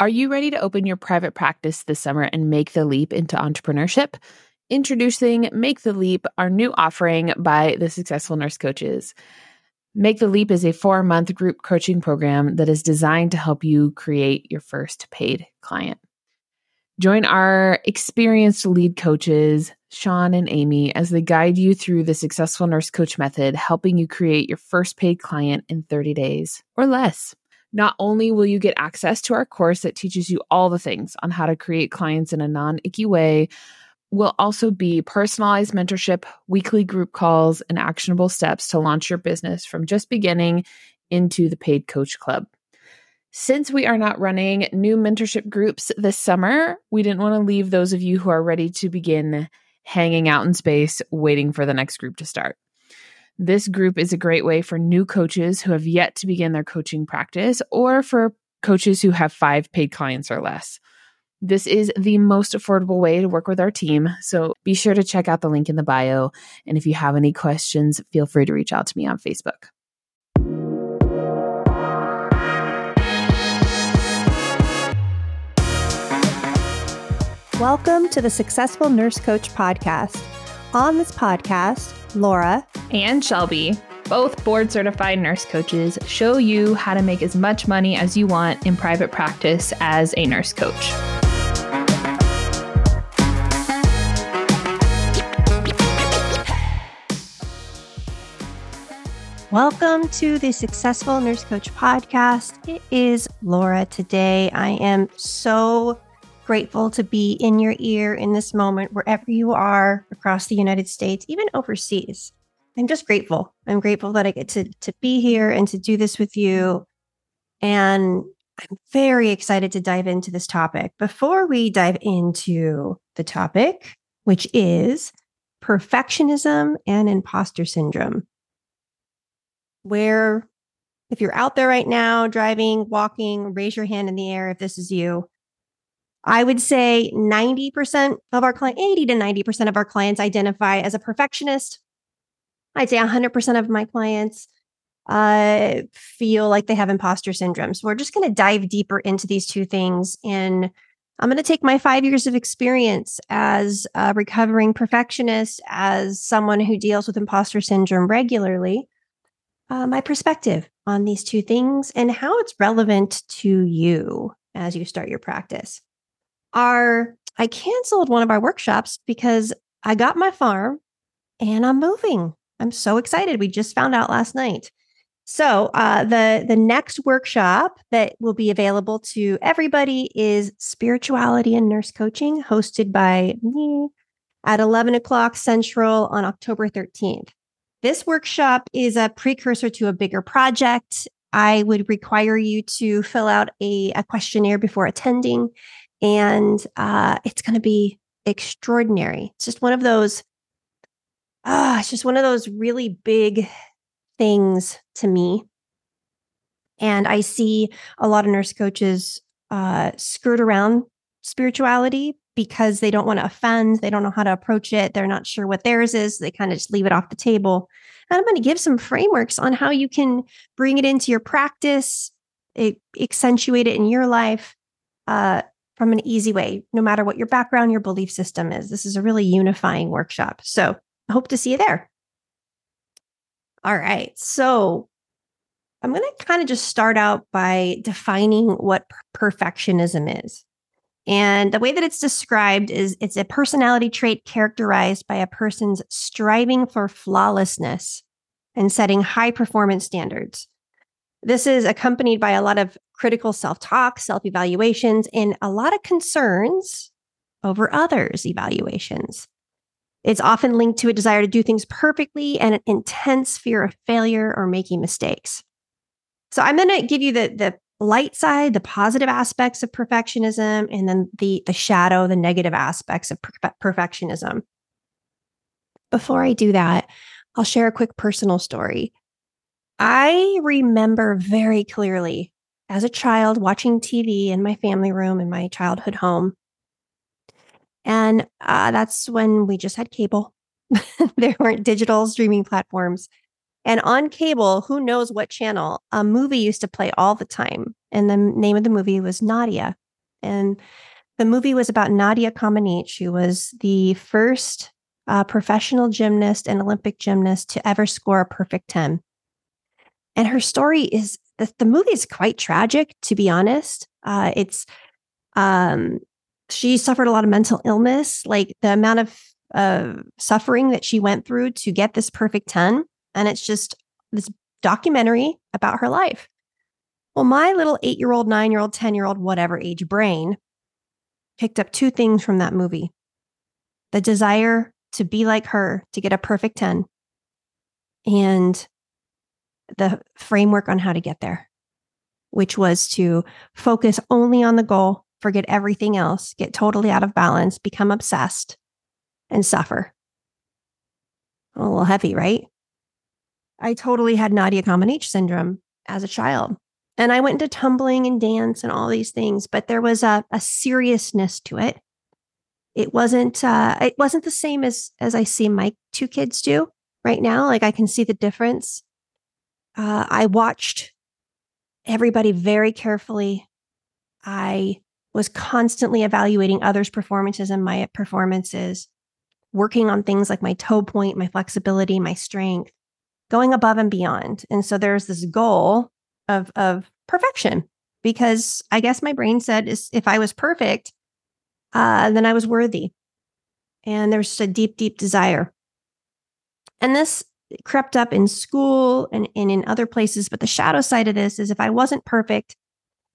Are you ready to open your private practice this summer and make the leap into entrepreneurship? Introducing Make the Leap, our new offering by the Successful Nurse Coaches. Make the Leap is a four month group coaching program that is designed to help you create your first paid client. Join our experienced lead coaches, Sean and Amy, as they guide you through the Successful Nurse Coach method, helping you create your first paid client in 30 days or less. Not only will you get access to our course that teaches you all the things on how to create clients in a non icky way, will also be personalized mentorship, weekly group calls, and actionable steps to launch your business from just beginning into the paid coach club. Since we are not running new mentorship groups this summer, we didn't want to leave those of you who are ready to begin hanging out in space waiting for the next group to start. This group is a great way for new coaches who have yet to begin their coaching practice or for coaches who have five paid clients or less. This is the most affordable way to work with our team. So be sure to check out the link in the bio. And if you have any questions, feel free to reach out to me on Facebook. Welcome to the Successful Nurse Coach Podcast. On this podcast, Laura and Shelby, both board certified nurse coaches, show you how to make as much money as you want in private practice as a nurse coach. Welcome to the Successful Nurse Coach podcast. It is Laura today. I am so grateful to be in your ear in this moment, wherever you are across the United States, even overseas. I'm just grateful. I'm grateful that I get to, to be here and to do this with you. And I'm very excited to dive into this topic. Before we dive into the topic, which is perfectionism and imposter syndrome, where if you're out there right now, driving, walking, raise your hand in the air if this is you. I would say 90% of our client, 80 to 90% of our clients identify as a perfectionist. I'd say 100% of my clients uh, feel like they have imposter syndrome. So we're just going to dive deeper into these two things. And I'm going to take my five years of experience as a recovering perfectionist, as someone who deals with imposter syndrome regularly, uh, my perspective on these two things and how it's relevant to you as you start your practice our I canceled one of our workshops because I got my farm and I'm moving. I'm so excited. We just found out last night. So uh, the the next workshop that will be available to everybody is spirituality and nurse coaching, hosted by me at 11 o'clock Central on October 13th. This workshop is a precursor to a bigger project. I would require you to fill out a, a questionnaire before attending and uh, it's going to be extraordinary. It's just one of those. Uh, it's just one of those really big things to me. And I see a lot of nurse coaches uh, skirt around spirituality because they don't want to offend. They don't know how to approach it. They're not sure what theirs is. They kind of just leave it off the table. And I'm going to give some frameworks on how you can bring it into your practice, it, accentuate it in your life, uh, from an easy way, no matter what your background, your belief system is. This is a really unifying workshop. So I hope to see you there. All right. So I'm going to kind of just start out by defining what perfectionism is. And the way that it's described is it's a personality trait characterized by a person's striving for flawlessness and setting high performance standards. This is accompanied by a lot of critical self talk, self evaluations, and a lot of concerns over others' evaluations. It's often linked to a desire to do things perfectly and an intense fear of failure or making mistakes. So I'm going to give you the, the light side, the positive aspects of perfectionism, and then the, the shadow, the negative aspects of per- perfectionism. Before I do that, I'll share a quick personal story. I remember very clearly as a child watching TV in my family room in my childhood home. And uh, that's when we just had cable. there weren't digital streaming platforms. And on cable, who knows what channel, a movie used to play all the time. And the name of the movie was Nadia. And the movie was about Nadia Comaneci, who was the first uh, professional gymnast and Olympic gymnast to ever score a perfect 10. And her story is the, the movie is quite tragic, to be honest. Uh, it's um, she suffered a lot of mental illness, like the amount of uh, suffering that she went through to get this perfect 10. And it's just this documentary about her life. Well, my little eight year old, nine year old, 10 year old, whatever age brain picked up two things from that movie the desire to be like her, to get a perfect 10, and the framework on how to get there, which was to focus only on the goal, forget everything else, get totally out of balance, become obsessed, and suffer. A little heavy, right? I totally had Nadia Comaneci syndrome as a child. And I went into tumbling and dance and all these things, but there was a, a seriousness to it. It wasn't uh, it wasn't the same as as I see my two kids do right now. Like I can see the difference. Uh, I watched everybody very carefully. I was constantly evaluating others' performances and my performances, working on things like my toe point, my flexibility, my strength, going above and beyond. And so there's this goal of of perfection because I guess my brain said is if I was perfect, uh, then I was worthy. And there's a deep, deep desire. And this crept up in school and, and in other places. But the shadow side of this is if I wasn't perfect,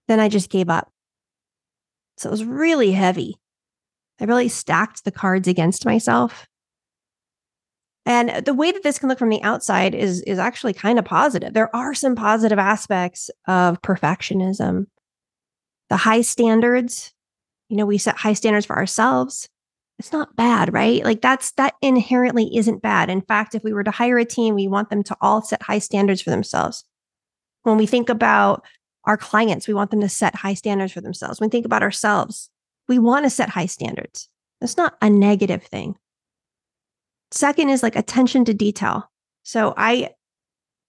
then I just gave up. So it was really heavy. I really stacked the cards against myself. And the way that this can look from the outside is is actually kind of positive. There are some positive aspects of perfectionism. The high standards, you know, we set high standards for ourselves. It's not bad, right? Like that's that inherently isn't bad. In fact, if we were to hire a team, we want them to all set high standards for themselves. When we think about our clients, we want them to set high standards for themselves. When we think about ourselves, we want to set high standards. That's not a negative thing. Second is like attention to detail. So I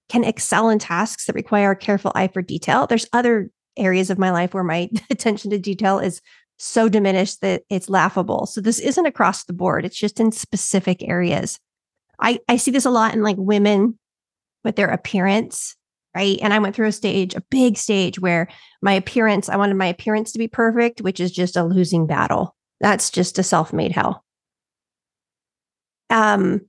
can excel in tasks that require a careful eye for detail. There's other areas of my life where my attention to detail is so diminished that it's laughable. So this isn't across the board. It's just in specific areas. I, I see this a lot in like women with their appearance, right? And I went through a stage, a big stage where my appearance, I wanted my appearance to be perfect, which is just a losing battle. That's just a self-made hell. Um,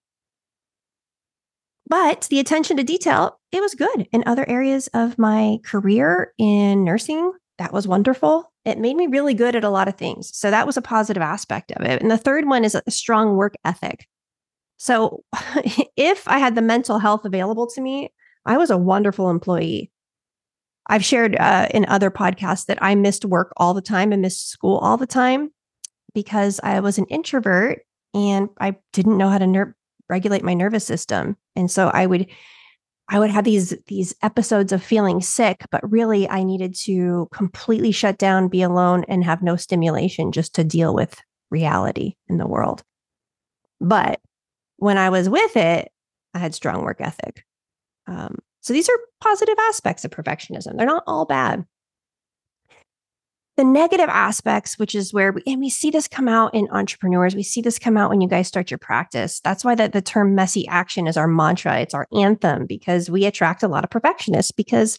but the attention to detail, it was good in other areas of my career in nursing. That was wonderful. It made me really good at a lot of things. So that was a positive aspect of it. And the third one is a strong work ethic. So if I had the mental health available to me, I was a wonderful employee. I've shared uh, in other podcasts that I missed work all the time and missed school all the time because I was an introvert and I didn't know how to ner- regulate my nervous system. And so I would I would have these these episodes of feeling sick, but really I needed to completely shut down, be alone and have no stimulation just to deal with reality in the world. But when I was with it, I had strong work ethic. Um, so these are positive aspects of perfectionism. They're not all bad the negative aspects, which is where we, and we see this come out in entrepreneurs. We see this come out when you guys start your practice. That's why the, the term messy action is our mantra. It's our anthem because we attract a lot of perfectionists because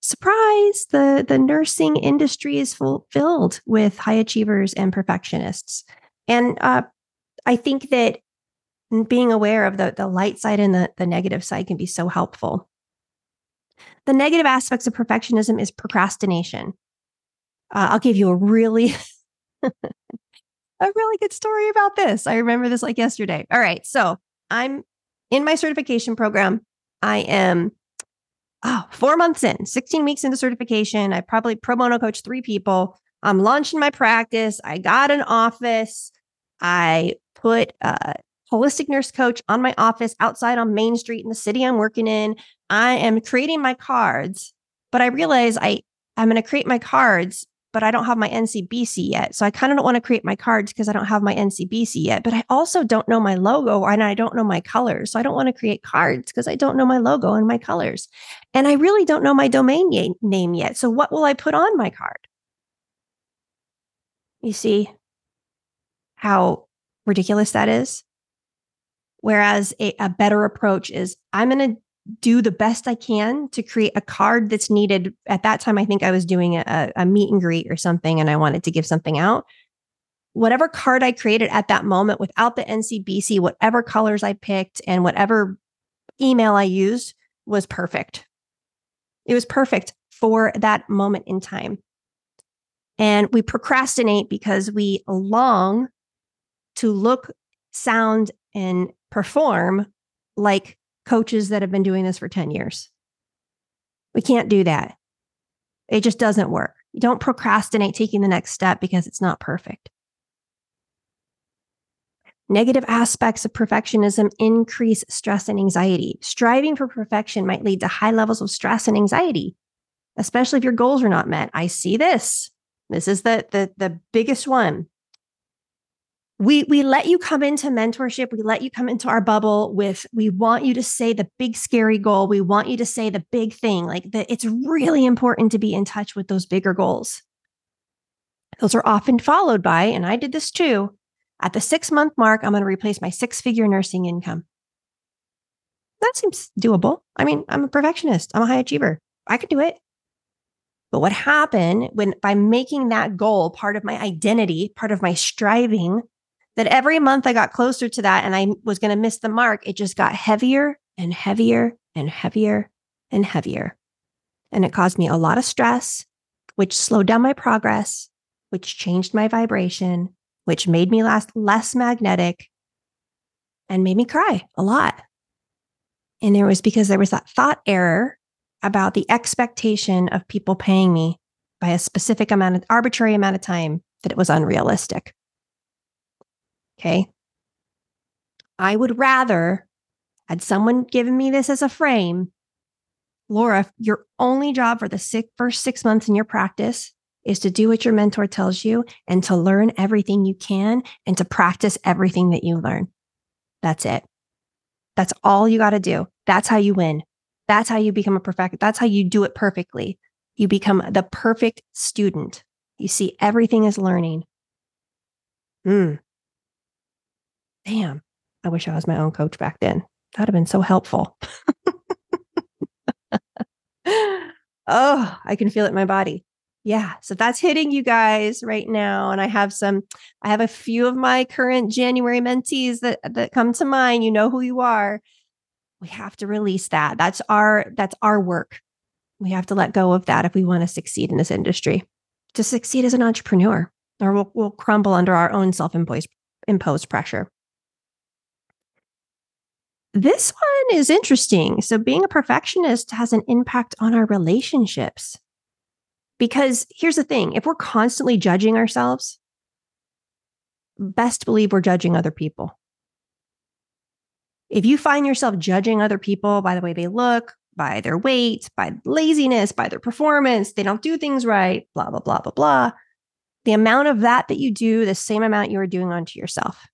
surprise, the, the nursing industry is full, filled with high achievers and perfectionists. And uh, I think that being aware of the, the light side and the, the negative side can be so helpful. The negative aspects of perfectionism is procrastination. Uh, I'll give you a really, a really good story about this. I remember this like yesterday. All right. So I'm in my certification program. I am oh, four months in, 16 weeks into certification. I probably pro bono coach three people. I'm launching my practice. I got an office. I put a holistic nurse coach on my office outside on Main Street in the city I'm working in. I am creating my cards, but I realize I I'm going to create my cards but I don't have my NCBC yet. So I kind of don't want to create my cards because I don't have my NCBC yet. But I also don't know my logo and I don't know my colors. So I don't want to create cards because I don't know my logo and my colors. And I really don't know my domain name yet. So what will I put on my card? You see how ridiculous that is? Whereas a, a better approach is I'm going to do the best I can to create a card that's needed. At that time, I think I was doing a, a meet and greet or something, and I wanted to give something out. Whatever card I created at that moment without the NCBC, whatever colors I picked, and whatever email I used was perfect. It was perfect for that moment in time. And we procrastinate because we long to look, sound, and perform like coaches that have been doing this for 10 years. We can't do that. It just doesn't work. You don't procrastinate taking the next step because it's not perfect. Negative aspects of perfectionism increase stress and anxiety. Striving for perfection might lead to high levels of stress and anxiety, especially if your goals are not met. I see this. This is the the the biggest one we we let you come into mentorship. We let you come into our bubble with we want you to say the big scary goal. We want you to say the big thing like that it's really important to be in touch with those bigger goals. Those are often followed by and i did this too at the six month mark i'm going to replace my six figure nursing income. That seems doable. I mean i'm a perfectionist. I'm a high achiever. I could do it. But what happened when by making that goal part of my identity part of my striving that every month I got closer to that and I was going to miss the mark, it just got heavier and heavier and heavier and heavier. And it caused me a lot of stress, which slowed down my progress, which changed my vibration, which made me last less magnetic and made me cry a lot. And it was because there was that thought error about the expectation of people paying me by a specific amount of arbitrary amount of time that it was unrealistic. Okay. I would rather, had someone given me this as a frame, Laura, your only job for the six, first six months in your practice is to do what your mentor tells you and to learn everything you can and to practice everything that you learn. That's it. That's all you got to do. That's how you win. That's how you become a perfect. That's how you do it perfectly. You become the perfect student. You see everything as learning. Hmm damn, I wish I was my own coach back then. That'd have been so helpful. oh, I can feel it in my body. Yeah. So that's hitting you guys right now. And I have some, I have a few of my current January mentees that, that come to mind. You know who you are. We have to release that. That's our, that's our work. We have to let go of that if we want to succeed in this industry, to succeed as an entrepreneur, or we'll, we'll crumble under our own self imposed imposed pressure. This one is interesting. So, being a perfectionist has an impact on our relationships. Because here's the thing if we're constantly judging ourselves, best believe we're judging other people. If you find yourself judging other people by the way they look, by their weight, by laziness, by their performance, they don't do things right, blah, blah, blah, blah, blah. The amount of that that you do, the same amount you are doing onto yourself.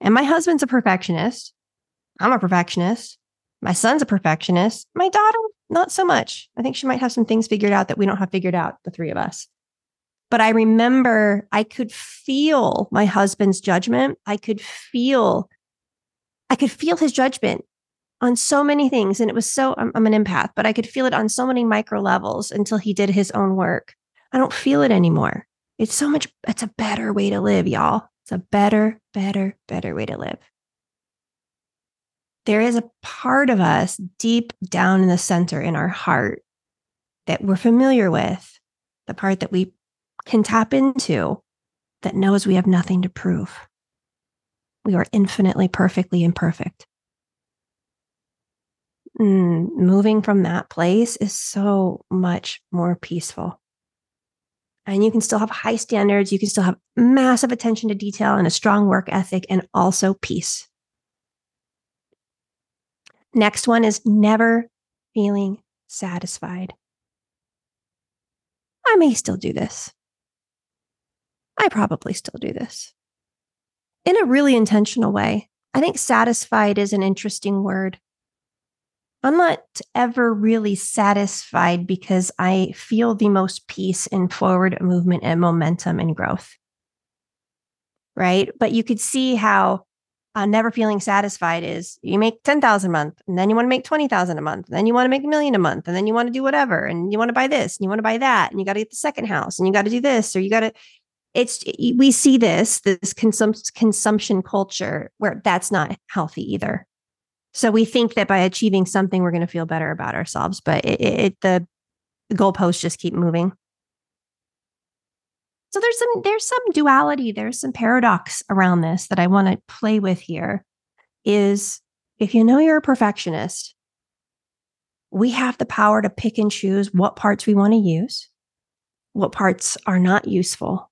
And my husband's a perfectionist. I'm a perfectionist. My son's a perfectionist. My daughter, not so much. I think she might have some things figured out that we don't have figured out, the three of us. But I remember I could feel my husband's judgment. I could feel, I could feel his judgment on so many things. And it was so, I'm, I'm an empath, but I could feel it on so many micro levels until he did his own work. I don't feel it anymore. It's so much, it's a better way to live, y'all. It's a better, better, better way to live. There is a part of us deep down in the center in our heart that we're familiar with, the part that we can tap into that knows we have nothing to prove. We are infinitely, perfectly imperfect. Mm, moving from that place is so much more peaceful and you can still have high standards. You can still have massive attention to detail and a strong work ethic and also peace. Next one is never feeling satisfied. I may still do this. I probably still do this in a really intentional way. I think satisfied is an interesting word. I'm not ever really satisfied because I feel the most peace in forward movement and momentum and growth. Right. But you could see how uh, never feeling satisfied is you make 10,000 a month and then you want to make 20,000 a month. And then you want to make a million a month and then you want to do whatever. And you want to buy this and you want to buy that. And you got to get the second house and you got to do this or you got to, it's, we see this, this consum- consumption culture where that's not healthy either. So we think that by achieving something, we're going to feel better about ourselves, but it, it the goalposts just keep moving. So there's some there's some duality, there's some paradox around this that I want to play with here. Is if you know you're a perfectionist, we have the power to pick and choose what parts we want to use, what parts are not useful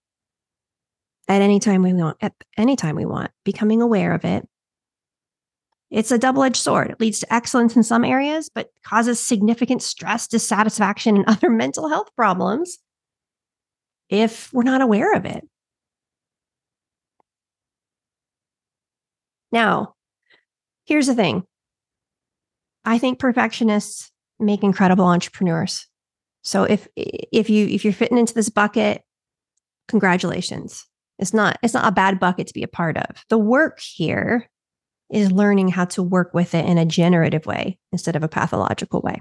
at any time we want, at any time we want, becoming aware of it. It's a double edged sword. It leads to excellence in some areas, but causes significant stress, dissatisfaction, and other mental health problems if we're not aware of it. Now, here's the thing I think perfectionists make incredible entrepreneurs. So if if you if you're fitting into this bucket, congratulations. It's not it's not a bad bucket to be a part of. The work here is learning how to work with it in a generative way instead of a pathological way.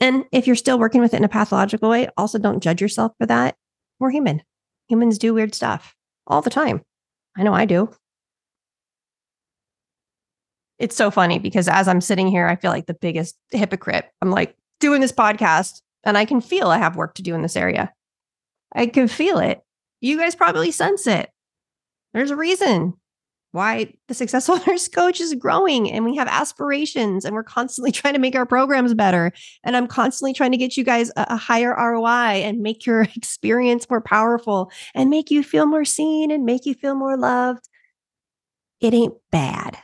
And if you're still working with it in a pathological way, also don't judge yourself for that. We're human. Humans do weird stuff all the time. I know I do. It's so funny because as I'm sitting here, I feel like the biggest hypocrite. I'm like doing this podcast and I can feel I have work to do in this area. I can feel it. You guys probably sense it. There's a reason why the successful nurse coach is growing and we have aspirations and we're constantly trying to make our programs better. And I'm constantly trying to get you guys a, a, higher ROI and make your experience more powerful and make you feel more seen and make you feel more loved. It ain't bad,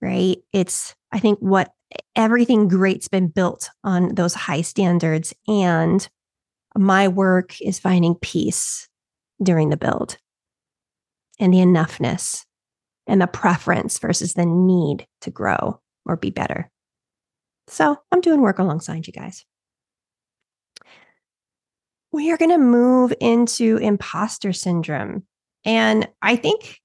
right? It's, I think, what everything great's been built on those high standards. And my work is finding peace during the build and the enoughness and the preference versus the need to grow or be better. So I'm doing work alongside you guys. We are going to move into imposter syndrome. And I think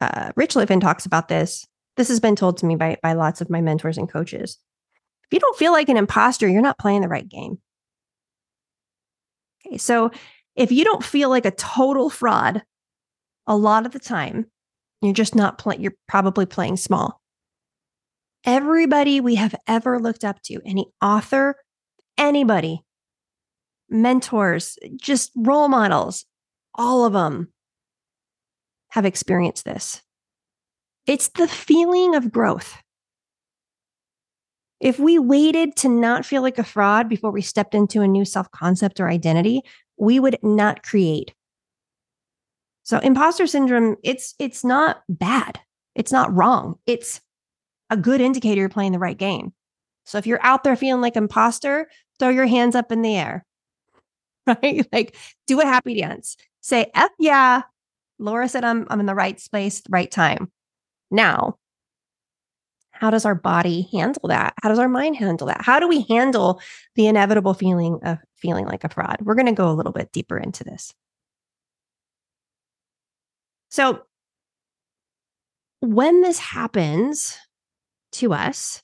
uh, Rich Litvin talks about this. This has been told to me by, by lots of my mentors and coaches. If you don't feel like an imposter, you're not playing the right game. Okay, so if you don't feel like a total fraud a lot of the time, you're just not playing, you're probably playing small. Everybody we have ever looked up to, any author, anybody, mentors, just role models, all of them have experienced this. It's the feeling of growth. If we waited to not feel like a fraud before we stepped into a new self concept or identity, we would not create. So imposter syndrome, it's it's not bad. It's not wrong. It's a good indicator you're playing the right game. So if you're out there feeling like imposter, throw your hands up in the air. Right? Like do a happy dance. Say, F yeah. Laura said I'm I'm in the right space, right time. Now, how does our body handle that? How does our mind handle that? How do we handle the inevitable feeling of feeling like a fraud? We're going to go a little bit deeper into this. So, when this happens to us,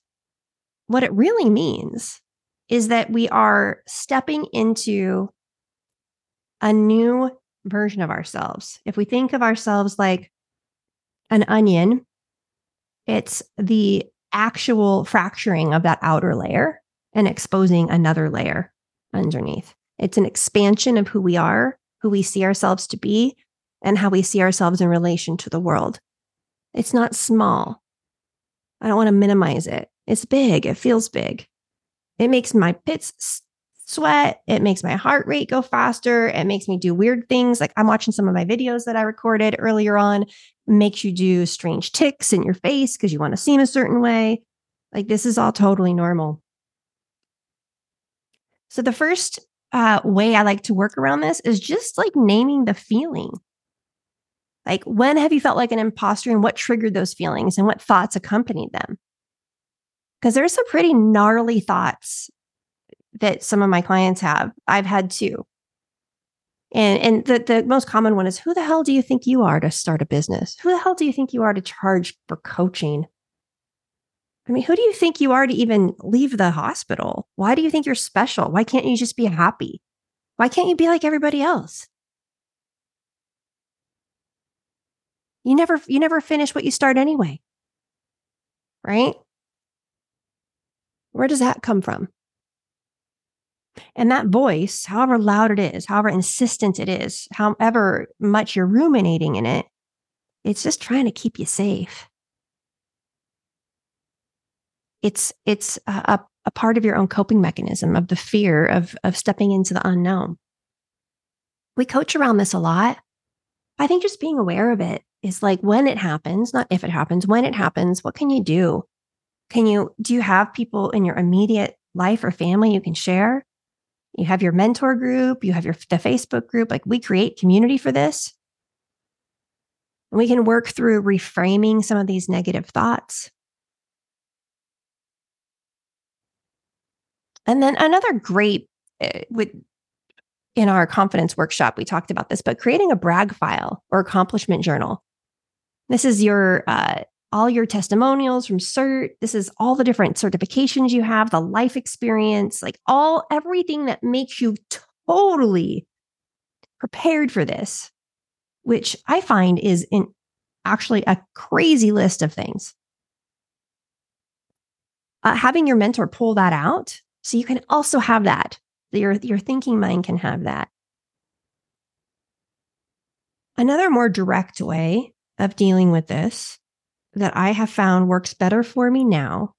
what it really means is that we are stepping into a new version of ourselves. If we think of ourselves like an onion, it's the actual fracturing of that outer layer and exposing another layer underneath. It's an expansion of who we are, who we see ourselves to be, and how we see ourselves in relation to the world. It's not small. I don't want to minimize it. It's big. It feels big. It makes my pits sweat. It makes my heart rate go faster. It makes me do weird things. Like I'm watching some of my videos that I recorded earlier on, makes you do strange ticks in your face because you want to seem a certain way. Like this is all totally normal. So the first uh, way I like to work around this is just like naming the feeling. Like, when have you felt like an imposter and what triggered those feelings and what thoughts accompanied them? Because there's some pretty gnarly thoughts that some of my clients have. I've had too. And and the, the most common one is who the hell do you think you are to start a business? Who the hell do you think you are to charge for coaching? I mean, who do you think you are to even leave the hospital? Why do you think you're special? Why can't you just be happy? Why can't you be like everybody else? You never you never finish what you start anyway. Right? Where does that come from? And that voice, however loud it is, however insistent it is, however much you're ruminating in it, it's just trying to keep you safe. It's it's a, a part of your own coping mechanism of the fear of of stepping into the unknown. We coach around this a lot. I think just being aware of it is like when it happens, not if it happens, when it happens, what can you do? Can you do you have people in your immediate life or family you can share? You have your mentor group, you have your the Facebook group. Like we create community for this. And We can work through reframing some of these negative thoughts. And then another great uh, with in our confidence workshop, we talked about this, but creating a brag file or accomplishment journal. This is your uh, all your testimonials from cert. This is all the different certifications you have the life experience like all everything that makes you totally prepared for this which i find is in actually a crazy list of things. Uh, having your mentor pull that out so you can also have that your your thinking mind can have that. Another more direct way of dealing with this that I have found works better for me now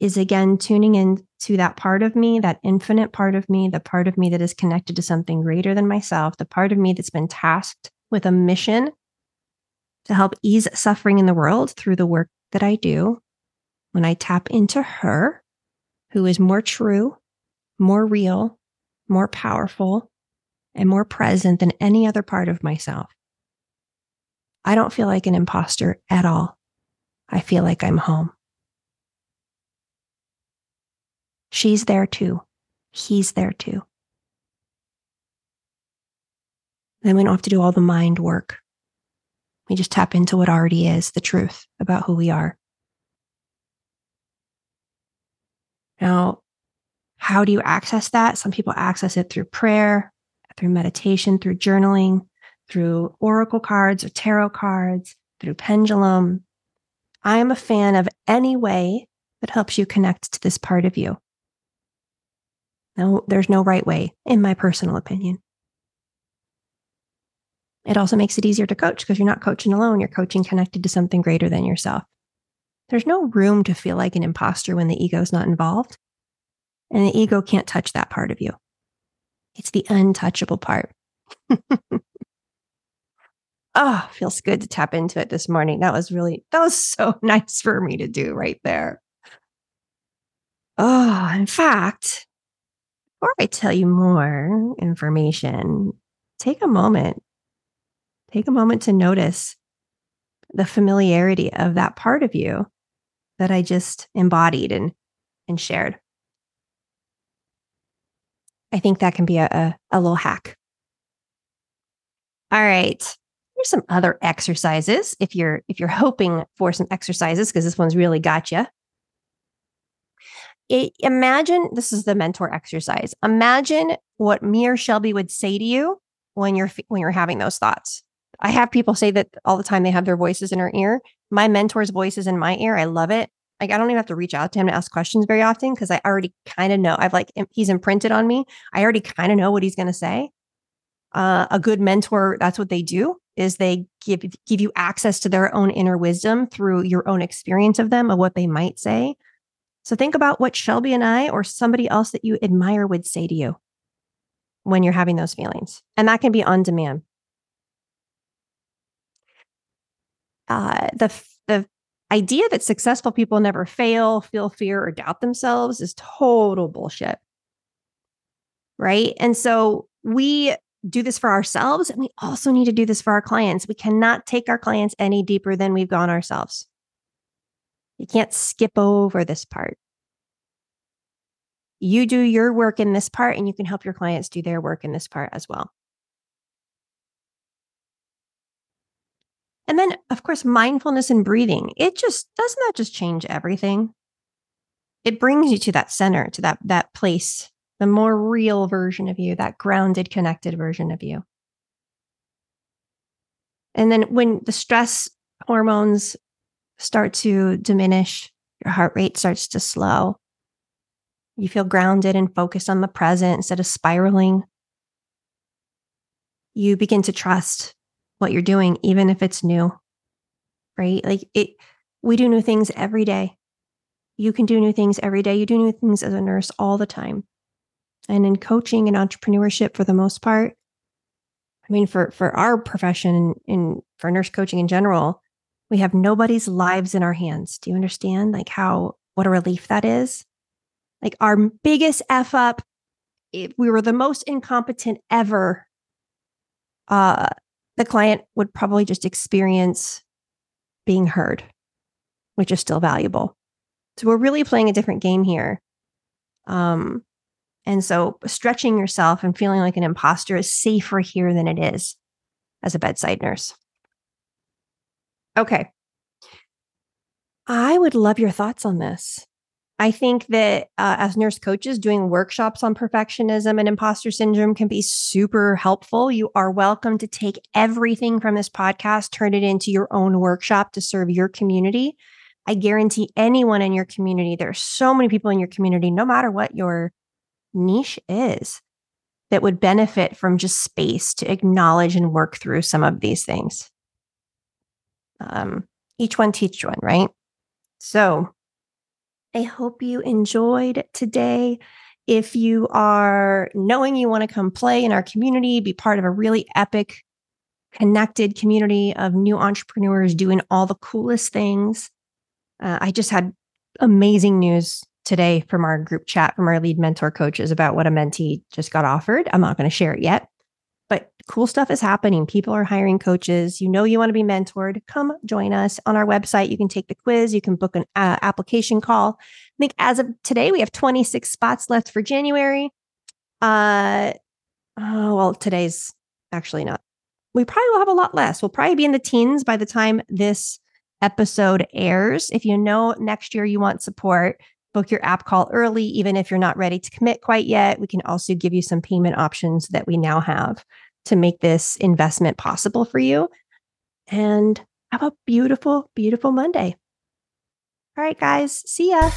is again tuning in to that part of me, that infinite part of me, the part of me that is connected to something greater than myself, the part of me that's been tasked with a mission to help ease suffering in the world through the work that I do. When I tap into her, who is more true, more real, more powerful, and more present than any other part of myself. I don't feel like an imposter at all. I feel like I'm home. She's there too. He's there too. Then we don't have to do all the mind work. We just tap into what already is the truth about who we are. Now, how do you access that? Some people access it through prayer, through meditation, through journaling, through oracle cards or tarot cards, through pendulum, I am a fan of any way that helps you connect to this part of you. No, there's no right way, in my personal opinion. It also makes it easier to coach because you're not coaching alone, you're coaching connected to something greater than yourself. There's no room to feel like an imposter when the ego is not involved. And the ego can't touch that part of you. It's the untouchable part. oh, feels good to tap into it this morning. That was really, that was so nice for me to do right there. Oh, in fact, before I tell you more information, take a moment. Take a moment to notice the familiarity of that part of you that I just embodied and, and shared. I think that can be a, a, a little hack. All right. Here's some other exercises if you're if you're hoping for some exercises because this one's really got you. Imagine this is the mentor exercise. Imagine what me or Shelby would say to you when you're when you're having those thoughts. I have people say that all the time they have their voices in her ear. My mentor's voice is in my ear. I love it. Like I don't even have to reach out to him to ask questions very often because I already kind of know. I've like he's imprinted on me. I already kind of know what he's going to say. Uh, a good mentor, that's what they do is they give give you access to their own inner wisdom through your own experience of them of what they might say. So think about what Shelby and I or somebody else that you admire would say to you when you're having those feelings. And that can be on demand. Uh, the the idea that successful people never fail, feel fear, or doubt themselves is total bullshit. Right. And so we do this for ourselves and we also need to do this for our clients. We cannot take our clients any deeper than we've gone ourselves. You can't skip over this part. You do your work in this part, and you can help your clients do their work in this part as well. And then, of course, mindfulness and breathing. It just doesn't that just change everything? It brings you to that center, to that that place, the more real version of you, that grounded, connected version of you. And then when the stress hormones start to diminish, your heart rate starts to slow. You feel grounded and focused on the present instead of spiraling. You begin to trust what you're doing, even if it's new, right? Like it, we do new things every day. You can do new things every day. You do new things as a nurse all the time. And in coaching and entrepreneurship, for the most part, I mean, for for our profession in for nurse coaching in general, we have nobody's lives in our hands. Do you understand? Like how, what a relief that is? Like our biggest F up, if we were the most incompetent ever, uh, the client would probably just experience being heard, which is still valuable. So we're really playing a different game here. Um, and so stretching yourself and feeling like an imposter is safer here than it is as a bedside nurse. Okay. I would love your thoughts on this. I think that uh, as nurse coaches, doing workshops on perfectionism and imposter syndrome can be super helpful. You are welcome to take everything from this podcast, turn it into your own workshop to serve your community. I guarantee anyone in your community, there are so many people in your community, no matter what your niche is, that would benefit from just space to acknowledge and work through some of these things um, each one teach one, right? So I hope you enjoyed today. If you are knowing you want to come play in our community, be part of a really epic, connected community of new entrepreneurs doing all the coolest things. Uh, I just had amazing news today from our group chat from our lead mentor coaches about what a mentee just got offered. I'm not going to share it yet, but cool stuff is happening. People are hiring coaches. You know, you want to be mentored. Come join us on our website. You can take the quiz. You can book an uh, application call. I think as of today, we have 26 spots left for January. Uh, oh, well, today's actually not. We probably will have a lot less. We'll probably be in the teens by the time this episode airs. If you know next year you want support, book your app call early, even if you're not ready to commit quite yet. We can also give you some payment options that we now have to make this investment possible for you. And have a beautiful, beautiful Monday. All right, guys, see ya.